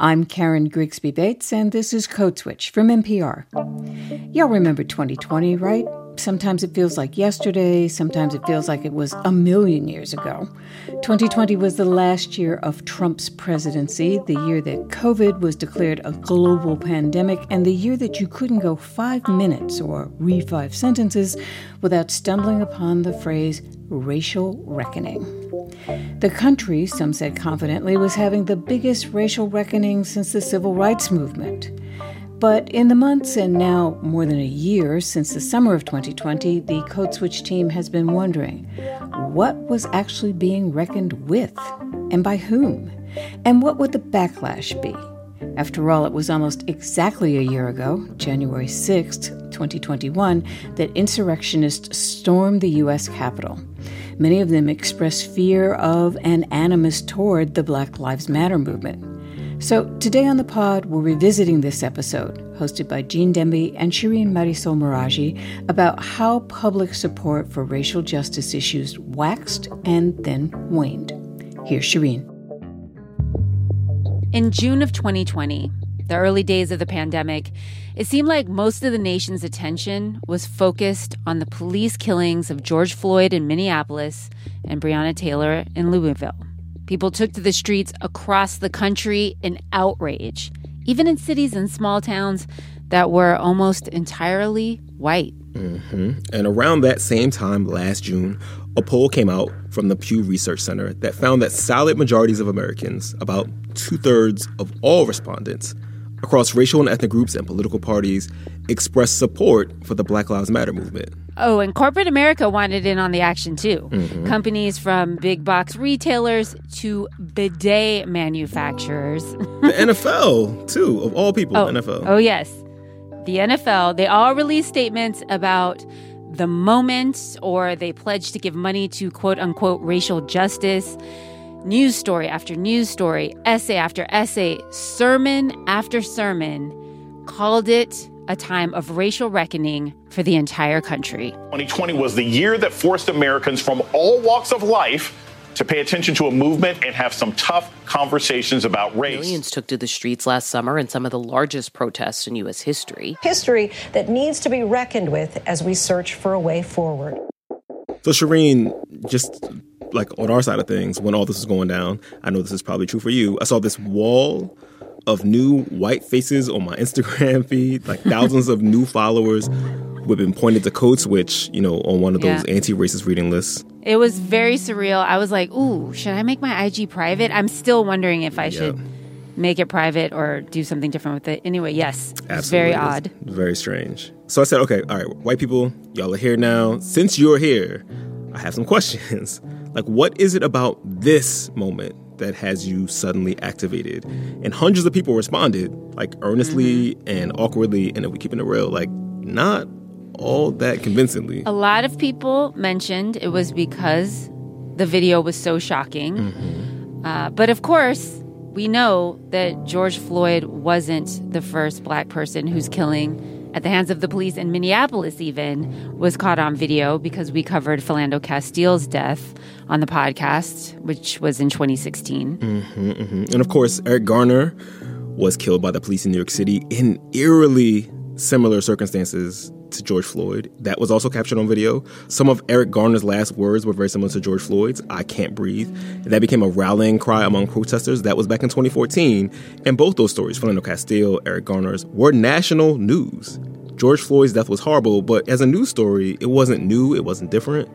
I'm Karen Grigsby Bates, and this is Code Switch from NPR. Y'all remember 2020, right? Sometimes it feels like yesterday, sometimes it feels like it was a million years ago. 2020 was the last year of Trump's presidency, the year that COVID was declared a global pandemic, and the year that you couldn't go five minutes or read five sentences without stumbling upon the phrase racial reckoning. The country, some said confidently, was having the biggest racial reckoning since the civil rights movement. But in the months and now more than a year since the summer of 2020, the Code Switch team has been wondering what was actually being reckoned with and by whom? And what would the backlash be? After all, it was almost exactly a year ago, January 6th, 2021, that insurrectionists stormed the U.S. Capitol. Many of them expressed fear of and animus toward the Black Lives Matter movement. So, today on the pod, we're revisiting this episode, hosted by Gene Demby and Shireen Marisol Meraji, about how public support for racial justice issues waxed and then waned. Here's Shireen. In June of 2020, the early days of the pandemic, it seemed like most of the nation's attention was focused on the police killings of George Floyd in Minneapolis and Breonna Taylor in Louisville. People took to the streets across the country in outrage, even in cities and small towns that were almost entirely white. Mm-hmm. And around that same time last June, a poll came out from the Pew Research Center that found that solid majorities of Americans, about two thirds of all respondents, across racial and ethnic groups and political parties, expressed support for the Black Lives Matter movement. Oh, and corporate America wanted in on the action too. Mm-hmm. Companies from big box retailers to bidet manufacturers. the NFL, too, of all people, oh, NFL. Oh, yes. The NFL, they all released statements about the moment or they pledged to give money to quote unquote racial justice. News story after news story, essay after essay, sermon after sermon called it a time of racial reckoning for the entire country. 2020 was the year that forced Americans from all walks of life to pay attention to a movement and have some tough conversations about race. Millions took to the streets last summer in some of the largest protests in U.S. history. History that needs to be reckoned with as we search for a way forward. So, Shireen, just like on our side of things, when all this was going down, I know this is probably true for you. I saw this wall of new white faces on my Instagram feed, like thousands of new followers who have been pointed to Code Switch, you know, on one of those yeah. anti-racist reading lists. It was very surreal. I was like, "Ooh, should I make my IG private?" I'm still wondering if I yeah. should make it private or do something different with it. Anyway, yes, it's very odd, very strange. So I said, "Okay, all right, white people, y'all are here now. Since you're here, I have some questions. Like, what is it about this moment that has you suddenly activated? And hundreds of people responded, like earnestly mm-hmm. and awkwardly, and if we keep it real, like not all that convincingly. A lot of people mentioned it was because the video was so shocking. Mm-hmm. Uh, but of course, we know that George Floyd wasn't the first black person who's killing at the hands of the police in Minneapolis, even, was caught on video because we covered Philando Castile's death on the podcast, which was in 2016. Mm-hmm, mm-hmm. And of course, Eric Garner was killed by the police in New York City in eerily similar circumstances to George Floyd. That was also captured on video. Some of Eric Garner's last words were very similar to George Floyd's I can't breathe. And that became a rallying cry among protesters. That was back in 2014. And both those stories, Philando Castile, Eric Garner's, were national news. George Floyd's death was horrible, but as a news story, it wasn't new, it wasn't different.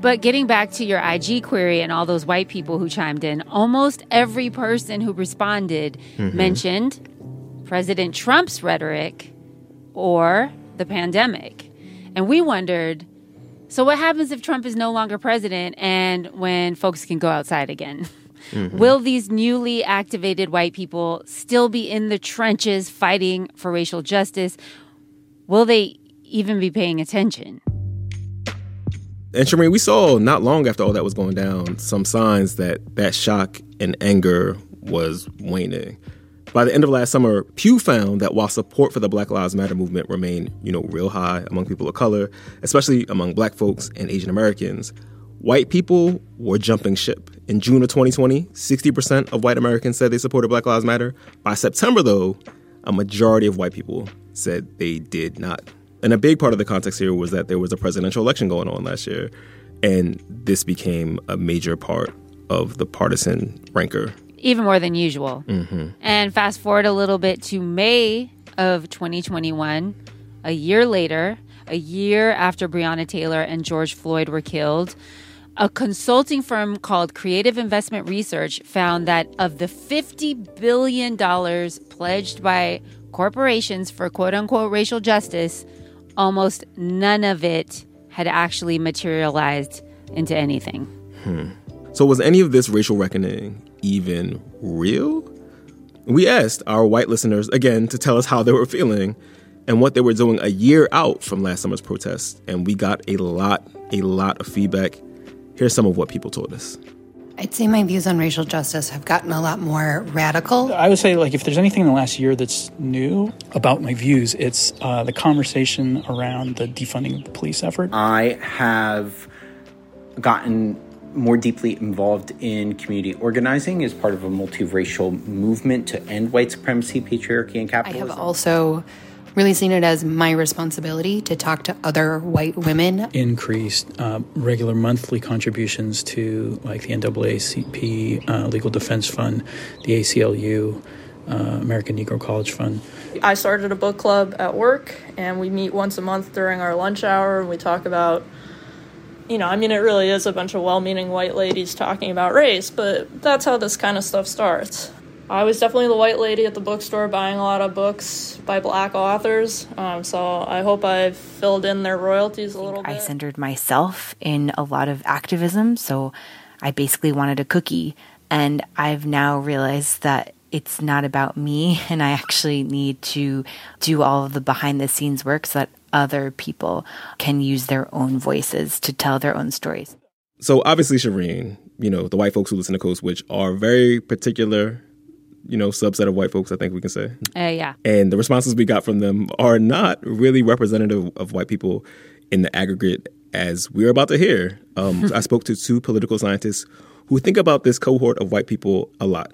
But getting back to your IG query and all those white people who chimed in, almost every person who responded mm-hmm. mentioned President Trump's rhetoric or the pandemic. And we wondered so, what happens if Trump is no longer president and when folks can go outside again? Mm-hmm. Will these newly activated white people still be in the trenches fighting for racial justice? Will they even be paying attention? And Shireen, we saw not long after all that was going down some signs that that shock and anger was waning. By the end of last summer, Pew found that while support for the Black Lives Matter movement remained, you know, real high among people of color, especially among black folks and Asian Americans, white people were jumping ship In June of 2020, 60% of white Americans said they supported Black Lives Matter. By September, though, a majority of white people said they did not. And a big part of the context here was that there was a presidential election going on last year, and this became a major part of the partisan rancor. Even more than usual. Mm-hmm. And fast forward a little bit to May of 2021, a year later, a year after Breonna Taylor and George Floyd were killed, a consulting firm called Creative Investment Research found that of the $50 billion pledged by corporations for quote unquote racial justice, almost none of it had actually materialized into anything. Hmm. So, was any of this racial reckoning even real? We asked our white listeners again to tell us how they were feeling and what they were doing a year out from last summer's protests, and we got a lot, a lot of feedback. Here's some of what people told us. I'd say my views on racial justice have gotten a lot more radical. I would say, like, if there's anything in the last year that's new about my views, it's uh, the conversation around the defunding of the police effort. I have gotten more deeply involved in community organizing as part of a multiracial movement to end white supremacy, patriarchy, and capitalism. I have also really seen it as my responsibility to talk to other white women. Increased uh, regular monthly contributions to like the NAACP, uh, Legal Defense Fund, the ACLU. Uh, American Negro College Fund. I started a book club at work, and we meet once a month during our lunch hour, and we talk about, you know, I mean, it really is a bunch of well meaning white ladies talking about race, but that's how this kind of stuff starts. I was definitely the white lady at the bookstore buying a lot of books by black authors. Um, so I hope I've filled in their royalties a little bit. I centered myself in a lot of activism. So I basically wanted a cookie. And I've now realized that it's not about me. And I actually need to do all of the behind the scenes work so that other people can use their own voices to tell their own stories. So obviously, Shireen, you know, the white folks who listen to Code Switch are very particular you know, subset of white folks, I think we can say. Uh, yeah. And the responses we got from them are not really representative of white people in the aggregate, as we're about to hear. Um, I spoke to two political scientists who think about this cohort of white people a lot.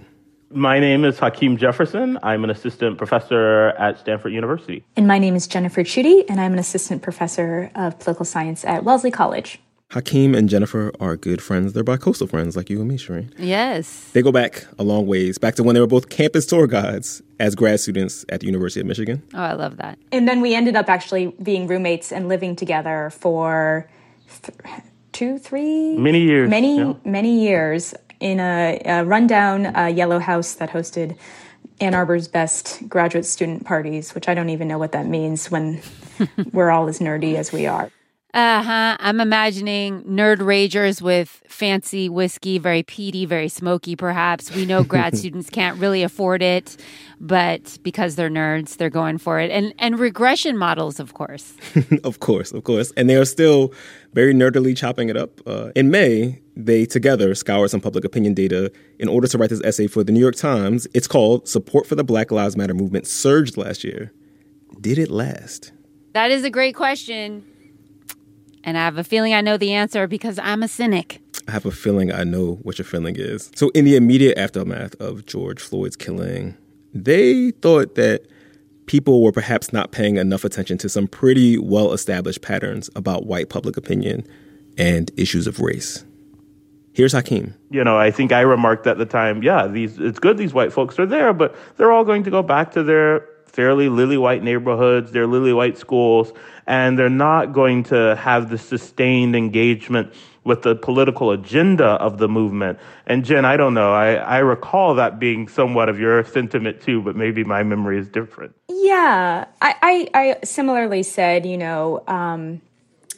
My name is Hakeem Jefferson. I'm an assistant professor at Stanford University. And my name is Jennifer Chudy, and I'm an assistant professor of political science at Wellesley College. Hakeem and Jennifer are good friends. They're bi-coastal friends like you and me, Shireen. Yes. They go back a long ways, back to when they were both campus tour guides as grad students at the University of Michigan. Oh, I love that. And then we ended up actually being roommates and living together for th- two, three, many years, many, yeah. many years in a, a rundown uh, yellow house that hosted Ann Arbor's best graduate student parties, which I don't even know what that means when we're all as nerdy as we are. Uh huh. I'm imagining nerd ragers with fancy whiskey, very peaty, very smoky, perhaps. We know grad students can't really afford it, but because they're nerds, they're going for it. And and regression models, of course. of course, of course. And they are still very nerdily chopping it up. Uh, in May, they together scoured some public opinion data in order to write this essay for the New York Times. It's called Support for the Black Lives Matter Movement Surged Last Year. Did it last? That is a great question. And I have a feeling I know the answer because I'm a cynic. I have a feeling I know what your feeling is. So, in the immediate aftermath of George Floyd's killing, they thought that people were perhaps not paying enough attention to some pretty well established patterns about white public opinion and issues of race. Here's Hakeem. You know, I think I remarked at the time, yeah, these it's good these white folks are there, but they're all going to go back to their fairly lily white neighborhoods, they're lily white schools, and they're not going to have the sustained engagement with the political agenda of the movement. And Jen, I don't know, I, I recall that being somewhat of your sentiment too, but maybe my memory is different. Yeah, I, I, I similarly said, you know, um,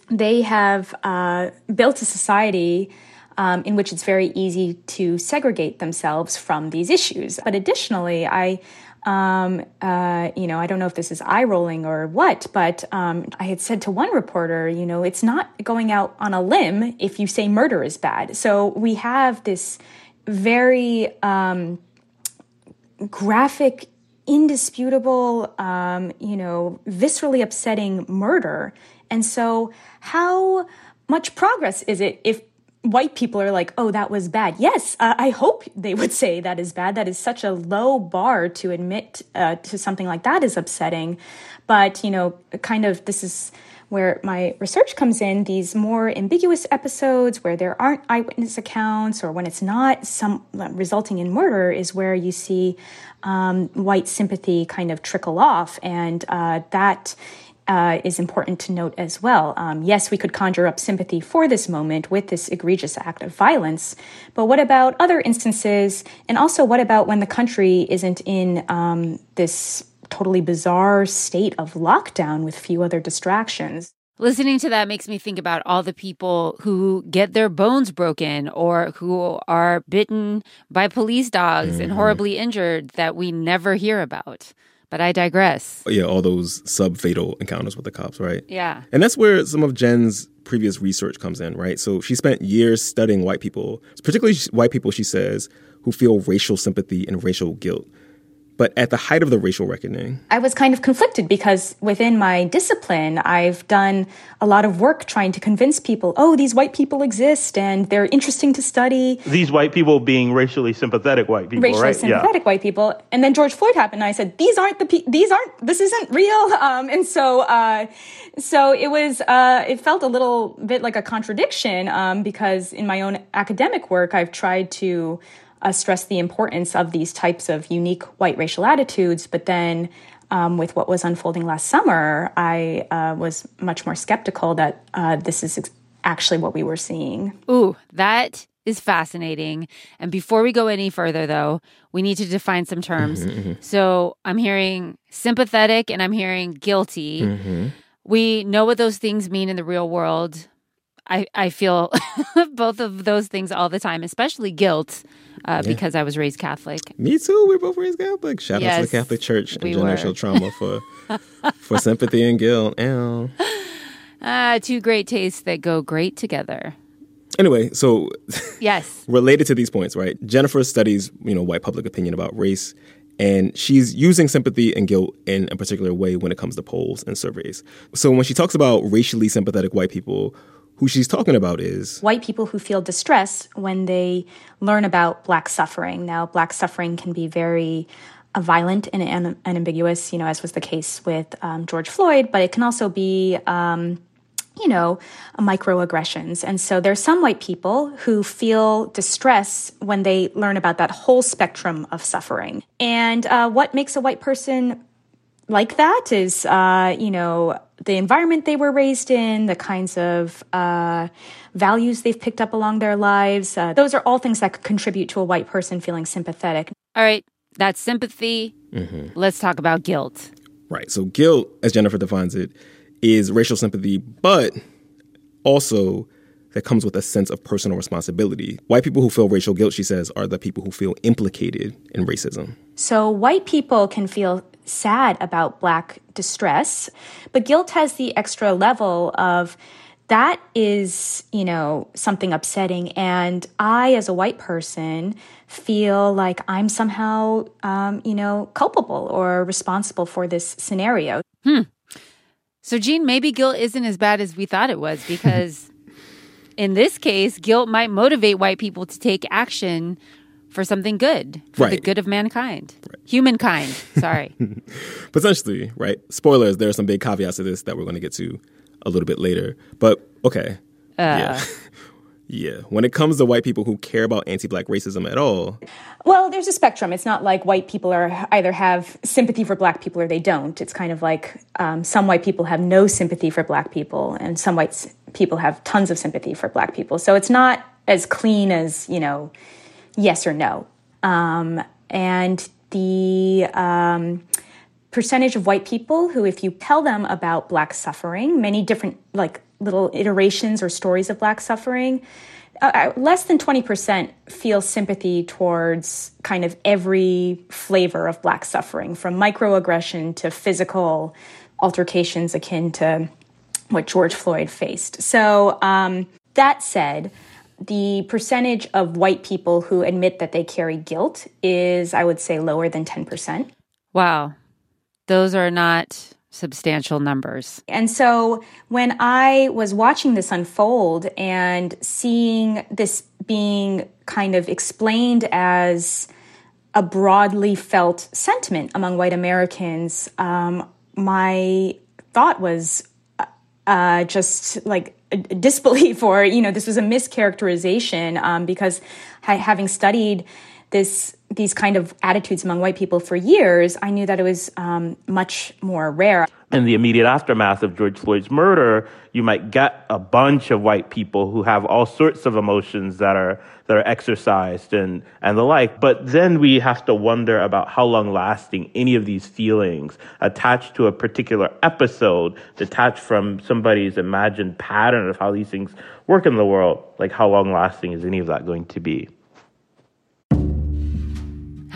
they have uh, built a society. Um, in which it's very easy to segregate themselves from these issues. But additionally, I um, uh, you know, I don't know if this is eye rolling or what, but um, I had said to one reporter, you know, it's not going out on a limb if you say murder is bad. So we have this very um, graphic, indisputable, um, you know, viscerally upsetting murder. And so, how much progress is it if white people are like, oh, that was bad. Yes, uh, I hope they would say that is bad. That is such a low bar to admit uh, to something like that is upsetting. But, you know, kind of this is where my research comes in these more ambiguous episodes where there aren't eyewitness accounts or when it's not some resulting in murder is where you see um, white sympathy kind of trickle off and uh, that uh, is important to note as well. Um, yes, we could conjure up sympathy for this moment with this egregious act of violence, but what about other instances? And also, what about when the country isn't in um, this totally bizarre state of lockdown with few other distractions? Listening to that makes me think about all the people who get their bones broken or who are bitten by police dogs mm-hmm. and horribly injured that we never hear about. But I digress. Yeah, all those sub fatal encounters with the cops, right? Yeah. And that's where some of Jen's previous research comes in, right? So she spent years studying white people, particularly white people, she says, who feel racial sympathy and racial guilt. But at the height of the racial reckoning, I was kind of conflicted because within my discipline, I've done a lot of work trying to convince people, oh, these white people exist and they're interesting to study. These white people being racially sympathetic white people, racially right? sympathetic yeah. white people. And then George Floyd happened. And I said, these aren't the pe- these aren't this isn't real. Um, and so uh, so it was uh, it felt a little bit like a contradiction um, because in my own academic work, I've tried to uh, stress the importance of these types of unique white racial attitudes, but then um, with what was unfolding last summer, I uh, was much more skeptical that uh, this is ex- actually what we were seeing. Ooh, that is fascinating. And before we go any further, though, we need to define some terms. Mm-hmm, mm-hmm. So I'm hearing sympathetic and I'm hearing guilty. Mm-hmm. We know what those things mean in the real world. I, I feel both of those things all the time, especially guilt, uh, yeah. because I was raised Catholic. Me too. We are both raised Catholic. Shout yes, out to the Catholic Church and generational trauma for for sympathy and guilt. Uh, two great tastes that go great together. Anyway, so yes, related to these points, right? Jennifer studies, you know, white public opinion about race, and she's using sympathy and guilt in a particular way when it comes to polls and surveys. So when she talks about racially sympathetic white people who she's talking about is white people who feel distress when they learn about black suffering. Now, black suffering can be very uh, violent and, and, and, ambiguous, you know, as was the case with um, George Floyd, but it can also be, um, you know, microaggressions. And so there's some white people who feel distress when they learn about that whole spectrum of suffering. And uh, what makes a white person like that is, uh, you know, the environment they were raised in, the kinds of uh, values they've picked up along their lives. Uh, those are all things that could contribute to a white person feeling sympathetic. All right, that's sympathy. Mm-hmm. Let's talk about guilt. Right. So, guilt, as Jennifer defines it, is racial sympathy, but also that comes with a sense of personal responsibility. White people who feel racial guilt, she says, are the people who feel implicated in racism. So, white people can feel sad about Black distress, but guilt has the extra level of that is, you know, something upsetting. And I, as a white person, feel like I'm somehow, um, you know, culpable or responsible for this scenario. Hmm. So, Gene, maybe guilt isn't as bad as we thought it was because in this case, guilt might motivate white people to take action for something good, for right. the good of mankind, right. humankind. Sorry. Potentially, right? Spoilers, there are some big caveats to this that we're going to get to a little bit later. But okay. Uh. Yeah. yeah. When it comes to white people who care about anti black racism at all. Well, there's a spectrum. It's not like white people are either have sympathy for black people or they don't. It's kind of like um, some white people have no sympathy for black people, and some white people have tons of sympathy for black people. So it's not as clean as, you know, yes or no. Um, and the um, percentage of white people who, if you tell them about Black suffering, many different like little iterations or stories of Black suffering, uh, uh less than 20% feel sympathy towards kind of every flavor of Black suffering, from microaggression to physical altercations akin to what George Floyd faced. So, um, that said, the percentage of white people who admit that they carry guilt is, I would say, lower than 10%. Wow. Those are not substantial numbers. And so when I was watching this unfold and seeing this being kind of explained as a broadly felt sentiment among white Americans, um, my thought was uh, just like disbelief or, you know, this was a mischaracterization um, because having studied this these kind of attitudes among white people for years, I knew that it was um, much more rare. In the immediate aftermath of George Floyd's murder, you might get a bunch of white people who have all sorts of emotions that are that are exercised and and the like. But then we have to wonder about how long lasting any of these feelings attached to a particular episode, detached from somebody's imagined pattern of how these things work in the world. Like how long lasting is any of that going to be?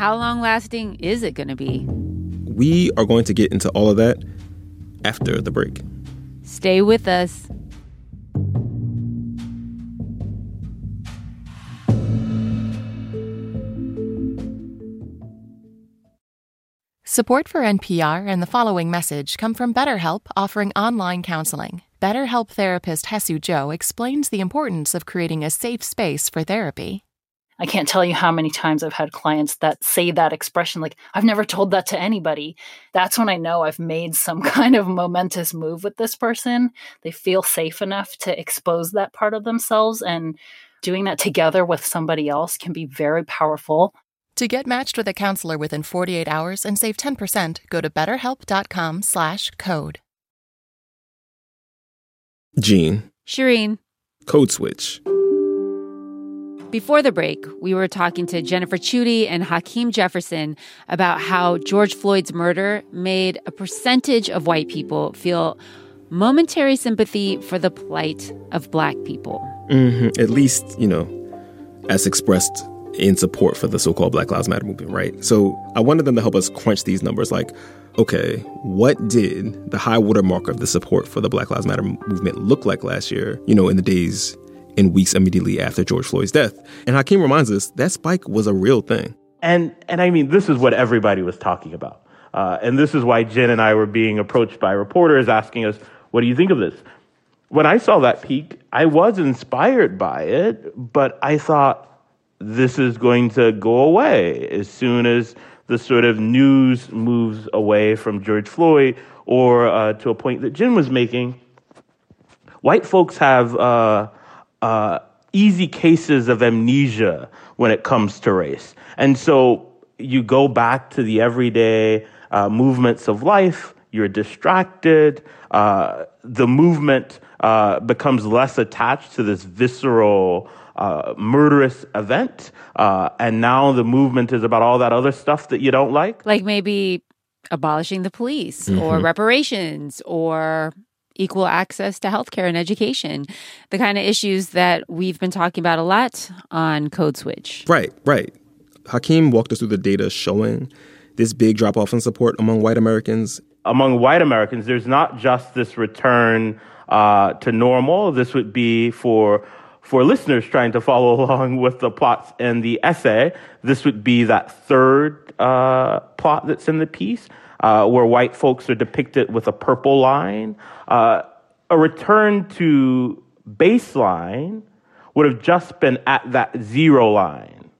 How long lasting is it going to be? We are going to get into all of that after the break. Stay with us. Support for NPR and the following message come from BetterHelp offering online counseling. BetterHelp therapist Haesue Jo explains the importance of creating a safe space for therapy. I can't tell you how many times I've had clients that say that expression, like, I've never told that to anybody. That's when I know I've made some kind of momentous move with this person. They feel safe enough to expose that part of themselves, and doing that together with somebody else can be very powerful. To get matched with a counselor within 48 hours and save 10%, go to betterhelp.com slash code. Gene. Shireen. Code Switch. Before the break, we were talking to Jennifer Chudy and Hakeem Jefferson about how George Floyd's murder made a percentage of white people feel momentary sympathy for the plight of black people. Mm-hmm. At least, you know, as expressed in support for the so called Black Lives Matter movement, right? So I wanted them to help us crunch these numbers like, okay, what did the high water mark of the support for the Black Lives Matter movement look like last year, you know, in the days in weeks immediately after George Floyd's death. And Hakeem reminds us that spike was a real thing. And and I mean, this is what everybody was talking about. Uh, and this is why Jen and I were being approached by reporters asking us, "What do you think of this?" When I saw that peak, I was inspired by it, but I thought this is going to go away as soon as the sort of news moves away from George Floyd, or uh, to a point that Jen was making. White folks have. Uh, uh, easy cases of amnesia when it comes to race. And so you go back to the everyday uh, movements of life, you're distracted, uh, the movement uh, becomes less attached to this visceral, uh, murderous event. Uh, and now the movement is about all that other stuff that you don't like. Like maybe abolishing the police mm-hmm. or reparations or equal access to healthcare and education, the kind of issues that we've been talking about a lot on Code Switch. Right, right. Hakeem walked us through the data showing this big drop off in support among white Americans. Among white Americans, there's not just this return uh, to normal. This would be for for listeners trying to follow along with the plots in the essay. This would be that third uh, plot that's in the piece uh, where white folks are depicted with a purple line. Uh, a return to baseline would have just been at that zero line,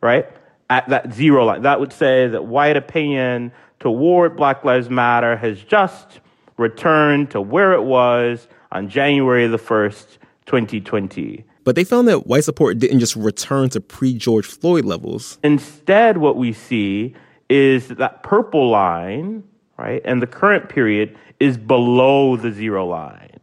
right? At that zero line. That would say that white opinion toward Black Lives Matter has just returned to where it was on January the 1st, 2020. But they found that white support didn't just return to pre George Floyd levels. Instead, what we see is that purple line, right, and the current period is below the zero line,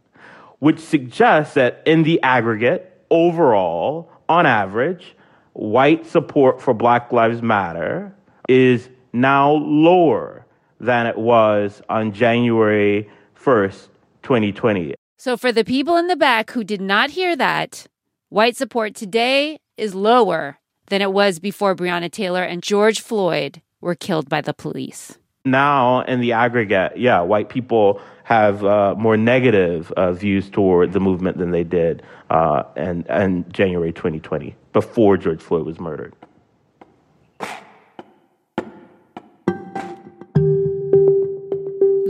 which suggests that in the aggregate, overall, on average, white support for Black Lives Matter is now lower than it was on January 1st, 2020. So, for the people in the back who did not hear that, white support today is lower than it was before Breonna Taylor and George Floyd were killed by the police. Now, in the aggregate, yeah, white people have uh, more negative uh, views toward the movement than they did uh, in, in January 2020, before George Floyd was murdered.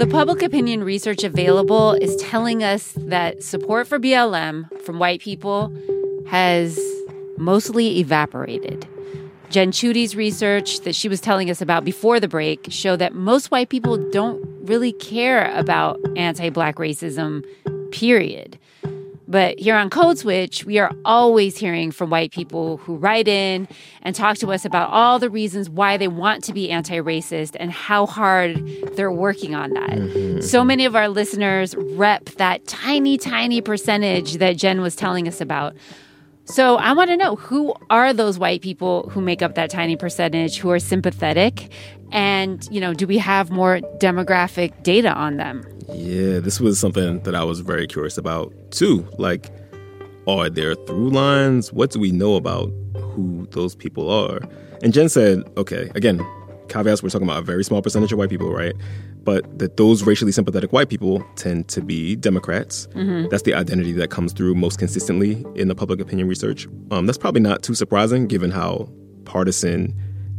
the public opinion research available is telling us that support for BLM from white people has mostly evaporated. Jen Chudy's research that she was telling us about before the break show that most white people don't really care about anti-black racism, period. But here on Code Switch, we are always hearing from white people who write in and talk to us about all the reasons why they want to be anti racist and how hard they're working on that. Mm-hmm. So many of our listeners rep that tiny, tiny percentage that Jen was telling us about. So I want to know who are those white people who make up that tiny percentage who are sympathetic? And, you know, do we have more demographic data on them? Yeah, this was something that I was very curious about too. Like, are there through lines? What do we know about who those people are? And Jen said, okay, again, caveats, we're talking about a very small percentage of white people, right? But that those racially sympathetic white people tend to be Democrats. Mm-hmm. That's the identity that comes through most consistently in the public opinion research. Um, that's probably not too surprising given how partisan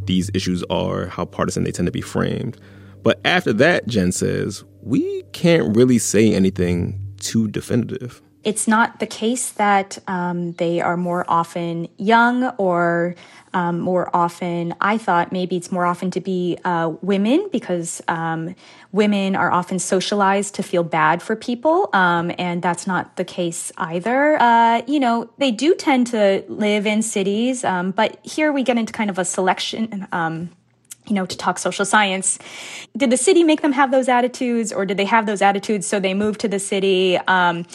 these issues are, how partisan they tend to be framed. But after that, Jen says, we can't really say anything too definitive. It's not the case that um, they are more often young or um, more often, I thought maybe it's more often to be uh, women because um, women are often socialized to feel bad for people. Um, and that's not the case either. Uh, you know, they do tend to live in cities, um, but here we get into kind of a selection um, you know, to talk social science. Did the city make them have those attitudes, or did they have those attitudes so they moved to the city? Um,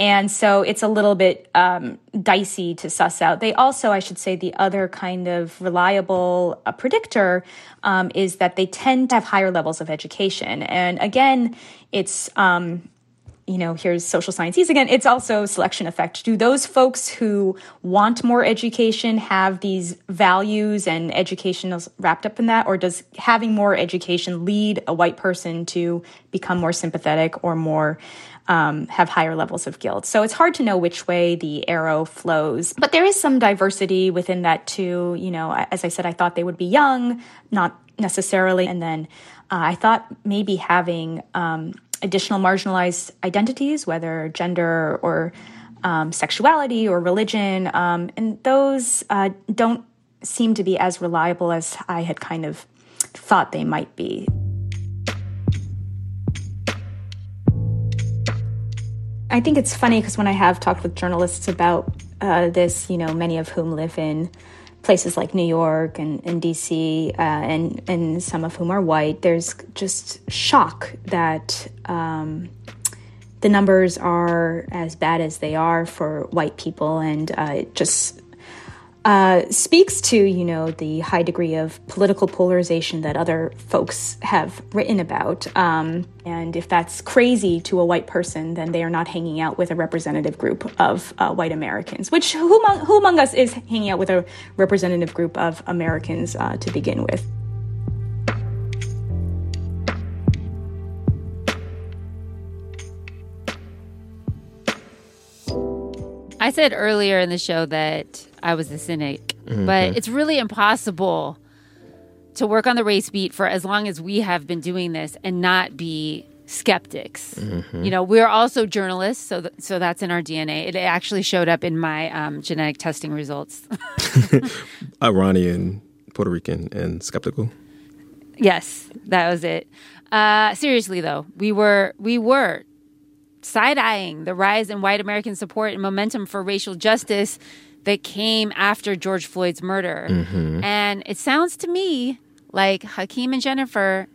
and so it's a little bit um, dicey to suss out. They also, I should say, the other kind of reliable uh, predictor um, is that they tend to have higher levels of education. And again, it's um, you know, here's social sciences again. It's also selection effect. Do those folks who want more education have these values and education wrapped up in that? Or does having more education lead a white person to become more sympathetic or more um, have higher levels of guilt. So it's hard to know which way the arrow flows. But there is some diversity within that too. You know, as I said, I thought they would be young, not necessarily. And then uh, I thought maybe having um, additional marginalized identities, whether gender or um, sexuality or religion, um, and those uh, don't seem to be as reliable as I had kind of thought they might be. I think it's funny because when I have talked with journalists about uh, this, you know, many of whom live in places like New York and, and DC, uh, and and some of whom are white, there's just shock that um, the numbers are as bad as they are for white people, and uh, it just uh, speaks to you know the high degree of political polarization that other folks have written about. Um, and if that's crazy to a white person, then they are not hanging out with a representative group of uh, white Americans. Which who among, who among us is hanging out with a representative group of Americans uh, to begin with? I said earlier in the show that I was a cynic. Mm-hmm. But it's really impossible to work on the race beat for as long as we have been doing this and not be skeptics. Mm-hmm. You know, we're also journalists, so th- so that's in our DNA. It actually showed up in my um, genetic testing results. Iranian, Puerto Rican, and skeptical. Yes, that was it. Uh, seriously though, we were we were side eyeing the rise in white American support and momentum for racial justice that came after George Floyd's murder. Mm-hmm. And it sounds to me like Hakeem and Jennifer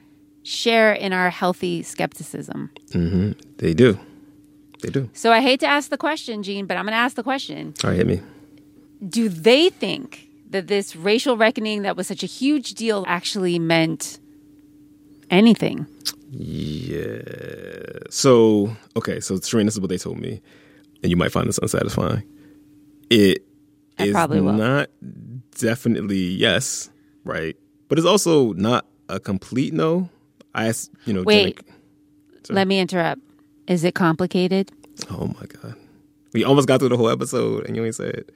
share in our healthy skepticism. Mm-hmm. They do. They do. So I hate to ask the question, Gene, but I'm going to ask the question. All right, hit me. Do they think that this racial reckoning that was such a huge deal actually meant anything? Yeah. So, okay, so Shireen, this is what they told me, and you might find this unsatisfying. It I probably will. not definitely yes, right? But it's also not a complete no. I you know, wait. let me interrupt. Is it complicated? Oh my god, we almost got through the whole episode and you ain't said.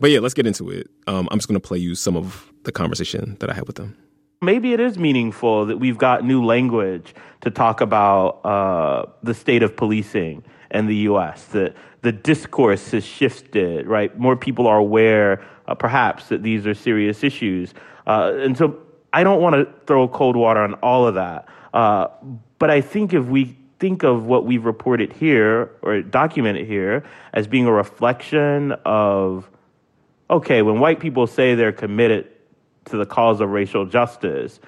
But yeah, let's get into it. Um, I'm just gonna play you some of the conversation that I had with them. maybe it is meaningful that we've got new language to talk about uh, the state of policing in the U.S. That the discourse has shifted, right? More people are aware, uh, perhaps, that these are serious issues, uh, and so I don't want to throw cold water on all of that. Uh, but I think if we think of what we've reported here or documented here as being a reflection of, okay, when white people say they're committed to the cause of racial justice,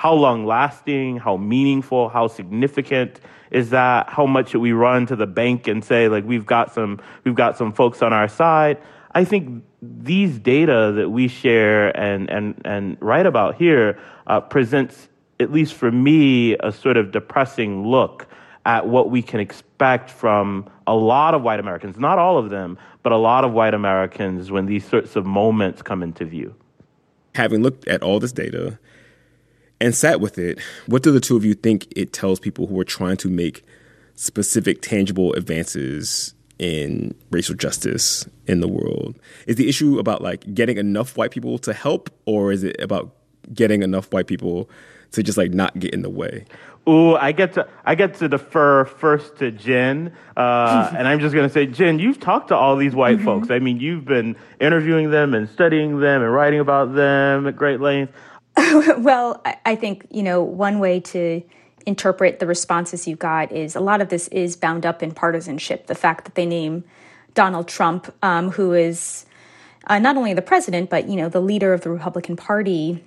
how long lasting, how meaningful, how significant is that? How much should we run to the bank and say like we've got some we've got some folks on our side? I think these data that we share and and and write about here uh, presents, at least for me, a sort of depressing look at what we can expect from a lot of white Americans, not all of them, but a lot of white Americans when these sorts of moments come into view. Having looked at all this data and sat with it, what do the two of you think it tells people who are trying to make specific, tangible advances in racial justice in the world? Is the issue about like getting enough white people to help, or is it about getting enough white people to just like not get in the way? Ooh, I get to I get to defer first to Jen, uh, and I'm just gonna say, Jen, you've talked to all these white mm-hmm. folks. I mean, you've been interviewing them and studying them and writing about them at great length. well, I think you know one way to interpret the responses you got is a lot of this is bound up in partisanship. The fact that they name Donald Trump, um, who is uh, not only the president but you know the leader of the Republican Party,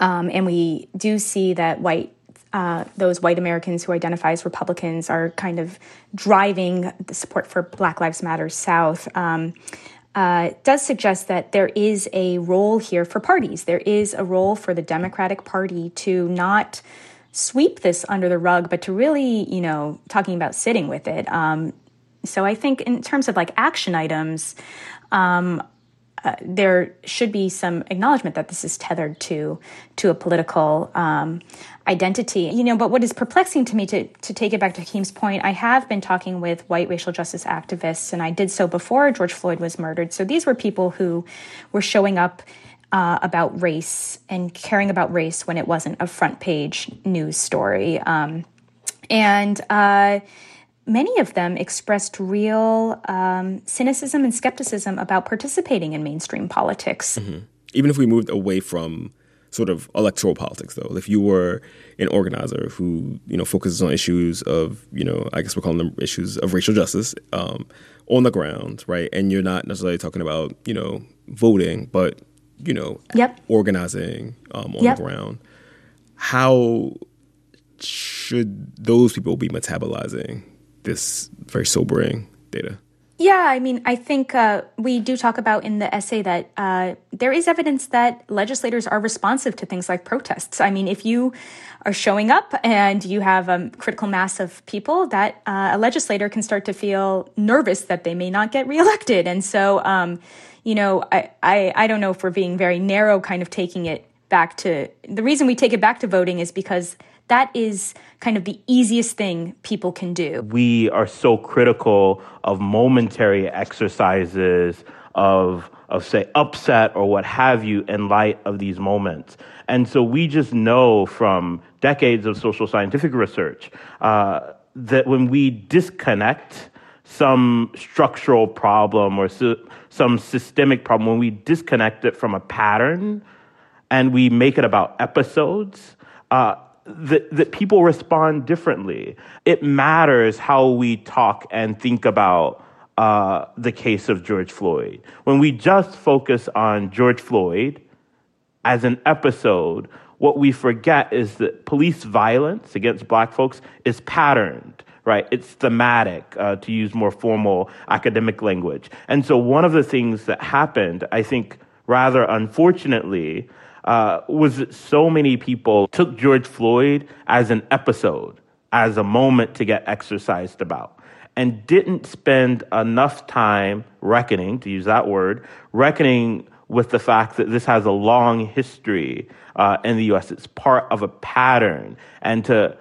um, and we do see that white uh, those white Americans who identify as Republicans are kind of driving the support for Black Lives Matter South. Um, uh, does suggest that there is a role here for parties. There is a role for the Democratic Party to not sweep this under the rug, but to really, you know, talking about sitting with it. Um, so I think in terms of like action items, um, uh, there should be some acknowledgement that this is tethered to to a political um, identity. You know, but what is perplexing to me, to to take it back to Hakeem's point, I have been talking with white racial justice activists, and I did so before George Floyd was murdered. So these were people who were showing up. Uh, about race and caring about race when it wasn't a front page news story. Um, and uh, many of them expressed real um, cynicism and skepticism about participating in mainstream politics. Mm-hmm. Even if we moved away from sort of electoral politics, though, if you were an organizer who you know focuses on issues of you know I guess we're calling them issues of racial justice um, on the ground, right? And you're not necessarily talking about you know voting, but you know yep. organizing um, on yep. the ground. How should those people be metabolizing this very sobering data? Yeah, I mean, I think uh, we do talk about in the essay that uh, there is evidence that legislators are responsive to things like protests. I mean, if you are showing up and you have a critical mass of people, that uh, a legislator can start to feel nervous that they may not get reelected. And so, um, you know, I, I, I don't know if we're being very narrow, kind of taking it back to the reason we take it back to voting is because that is kind of the easiest thing people can do. We are so critical of momentary exercises of of say upset or what have you in light of these moments. And so we just know from decades of social scientific research uh, that when we disconnect some structural problem or some systemic problem, when we disconnect it from a pattern and we make it about episodes, uh, that, that people respond differently. It matters how we talk and think about uh, the case of George Floyd. When we just focus on George Floyd as an episode, what we forget is that police violence against black folks is patterned, right? It's thematic, uh, to use more formal academic language. And so, one of the things that happened, I think, rather unfortunately, uh, was that so many people took George Floyd as an episode, as a moment to get exercised about, and didn't spend enough time reckoning, to use that word, reckoning with the fact that this has a long history uh, in the US. It's part of a pattern. And to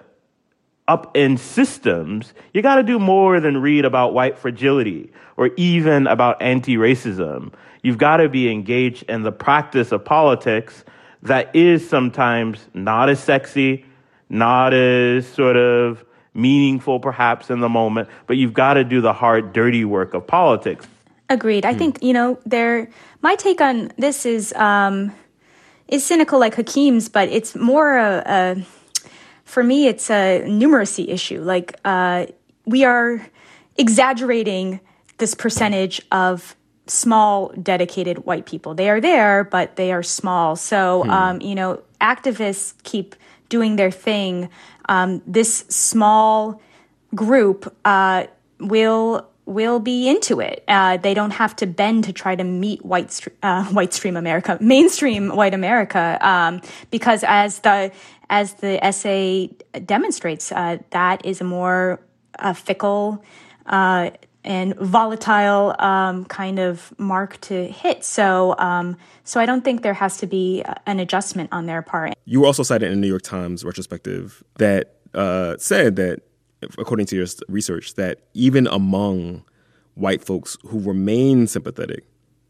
upend systems, you got to do more than read about white fragility or even about anti racism. You've got to be engaged in the practice of politics that is sometimes not as sexy, not as sort of meaningful perhaps in the moment, but you've got to do the hard, dirty work of politics. Agreed. I mm. think, you know, there my take on this is um is cynical like Hakeem's, but it's more a, a for me it's a numeracy issue. Like uh we are exaggerating this percentage of small dedicated white people. They are there, but they are small. So, hmm. um, you know, activists keep doing their thing. Um, this small group uh, will will be into it. Uh, they don't have to bend to try to meet white uh, white stream America, mainstream white America, um, because as the as the essay demonstrates, uh, that is a more uh, fickle uh, and volatile um, kind of mark to hit. So, um, so I don't think there has to be an adjustment on their part. You were also cited in a New York Times retrospective that uh, said that, according to your research, that even among white folks who remain sympathetic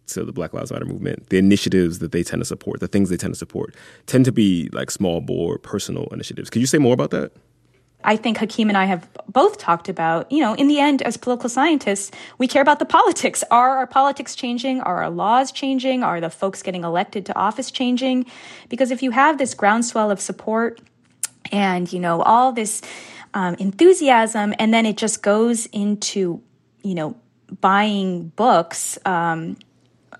to the Black Lives Matter movement, the initiatives that they tend to support, the things they tend to support, tend to be like small bore personal initiatives. Could you say more about that? I think Hakeem and I have both talked about, you know, in the end, as political scientists, we care about the politics. Are our politics changing? Are our laws changing? Are the folks getting elected to office changing? Because if you have this groundswell of support and, you know, all this um, enthusiasm, and then it just goes into, you know, buying books, um,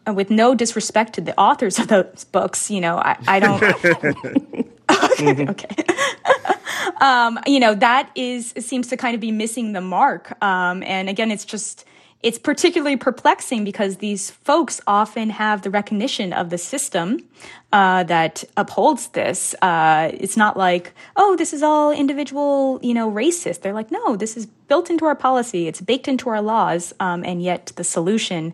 with no disrespect to the authors of those books, you know, I, I don't. okay. okay um, you know, that is seems to kind of be missing the mark. Um, and again, it's just it's particularly perplexing because these folks often have the recognition of the system uh, that upholds this. Uh, it's not like, oh, this is all individual, you know, racist. They're like, no, this is built into our policy. It's baked into our laws, um, and yet the solution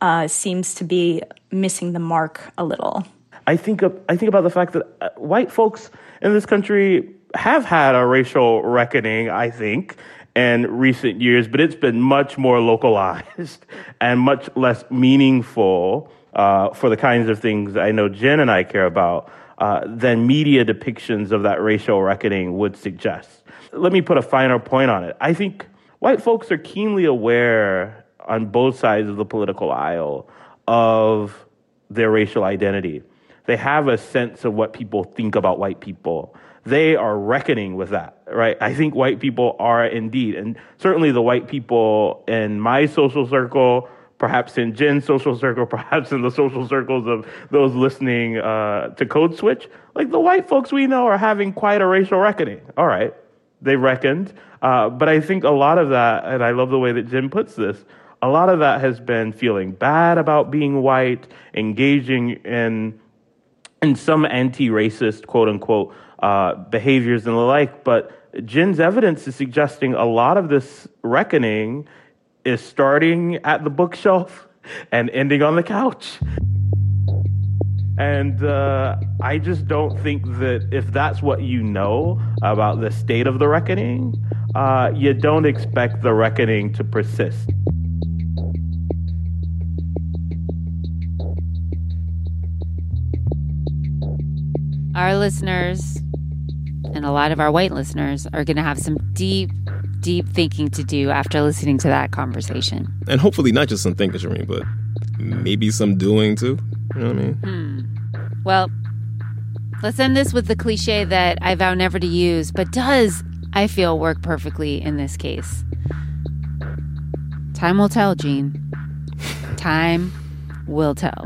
uh, seems to be missing the mark a little. I think I think about the fact that uh, white folks in this country have had a racial reckoning, I think, in recent years, but it's been much more localized and much less meaningful uh, for the kinds of things I know Jen and I care about uh, than media depictions of that racial reckoning would suggest. Let me put a finer point on it. I think white folks are keenly aware on both sides of the political aisle of their racial identity. They have a sense of what people think about white people they are reckoning with that, right? I think white people are indeed, and certainly the white people in my social circle, perhaps in Jen's social circle, perhaps in the social circles of those listening uh, to Code Switch, like the white folks we know are having quite a racial reckoning. All right, they reckoned. Uh, but I think a lot of that, and I love the way that Jen puts this, a lot of that has been feeling bad about being white, engaging in in some anti-racist quote unquote uh, behaviors and the like. But Jen's evidence is suggesting a lot of this reckoning is starting at the bookshelf and ending on the couch. And uh, I just don't think that if that's what you know about the state of the reckoning, uh, you don't expect the reckoning to persist. Our listeners and a lot of our white listeners are going to have some deep, deep thinking to do after listening to that conversation. And hopefully, not just some thinking, Shereen, but maybe some doing too. You know what I mean? Hmm. Well, let's end this with the cliche that I vow never to use, but does, I feel, work perfectly in this case. Time will tell, Gene. Time will tell.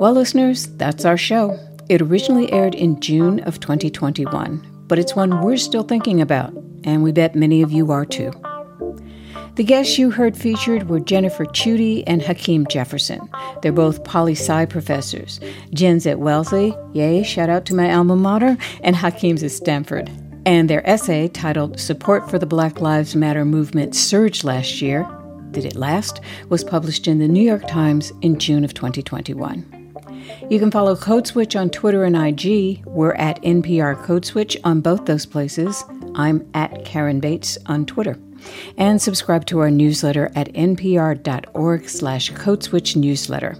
Well, listeners, that's our show. It originally aired in June of 2021, but it's one we're still thinking about, and we bet many of you are too. The guests you heard featured were Jennifer Chudy and Hakeem Jefferson. They're both poli sci professors. Jen's at Wellesley, yay, shout out to my alma mater, and Hakeem's at Stanford. And their essay, titled Support for the Black Lives Matter Movement Surged Last Year, Did It Last?, was published in the New York Times in June of 2021. You can follow Code Switch on Twitter and IG. We're at NPR Code Switch on both those places. I'm at Karen Bates on Twitter. And subscribe to our newsletter at npr.org slash codeswitch newsletter.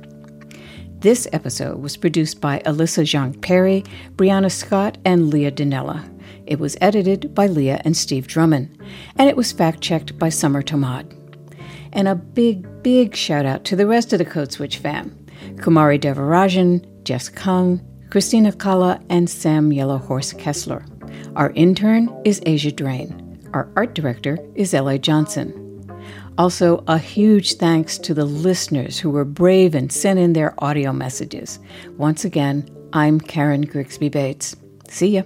This episode was produced by Alyssa Jeong Perry, Brianna Scott, and Leah Donnella. It was edited by Leah and Steve Drummond, and it was fact checked by Summer Thomad. And a big, big shout out to the rest of the Code Switch fam Kumari Devarajan, Jess Kung, Christina Cala, and Sam Yellowhorse Kessler. Our intern is Asia Drain. Our art director is L.A. Johnson. Also, a huge thanks to the listeners who were brave and sent in their audio messages. Once again, I'm Karen Grigsby Bates. See ya.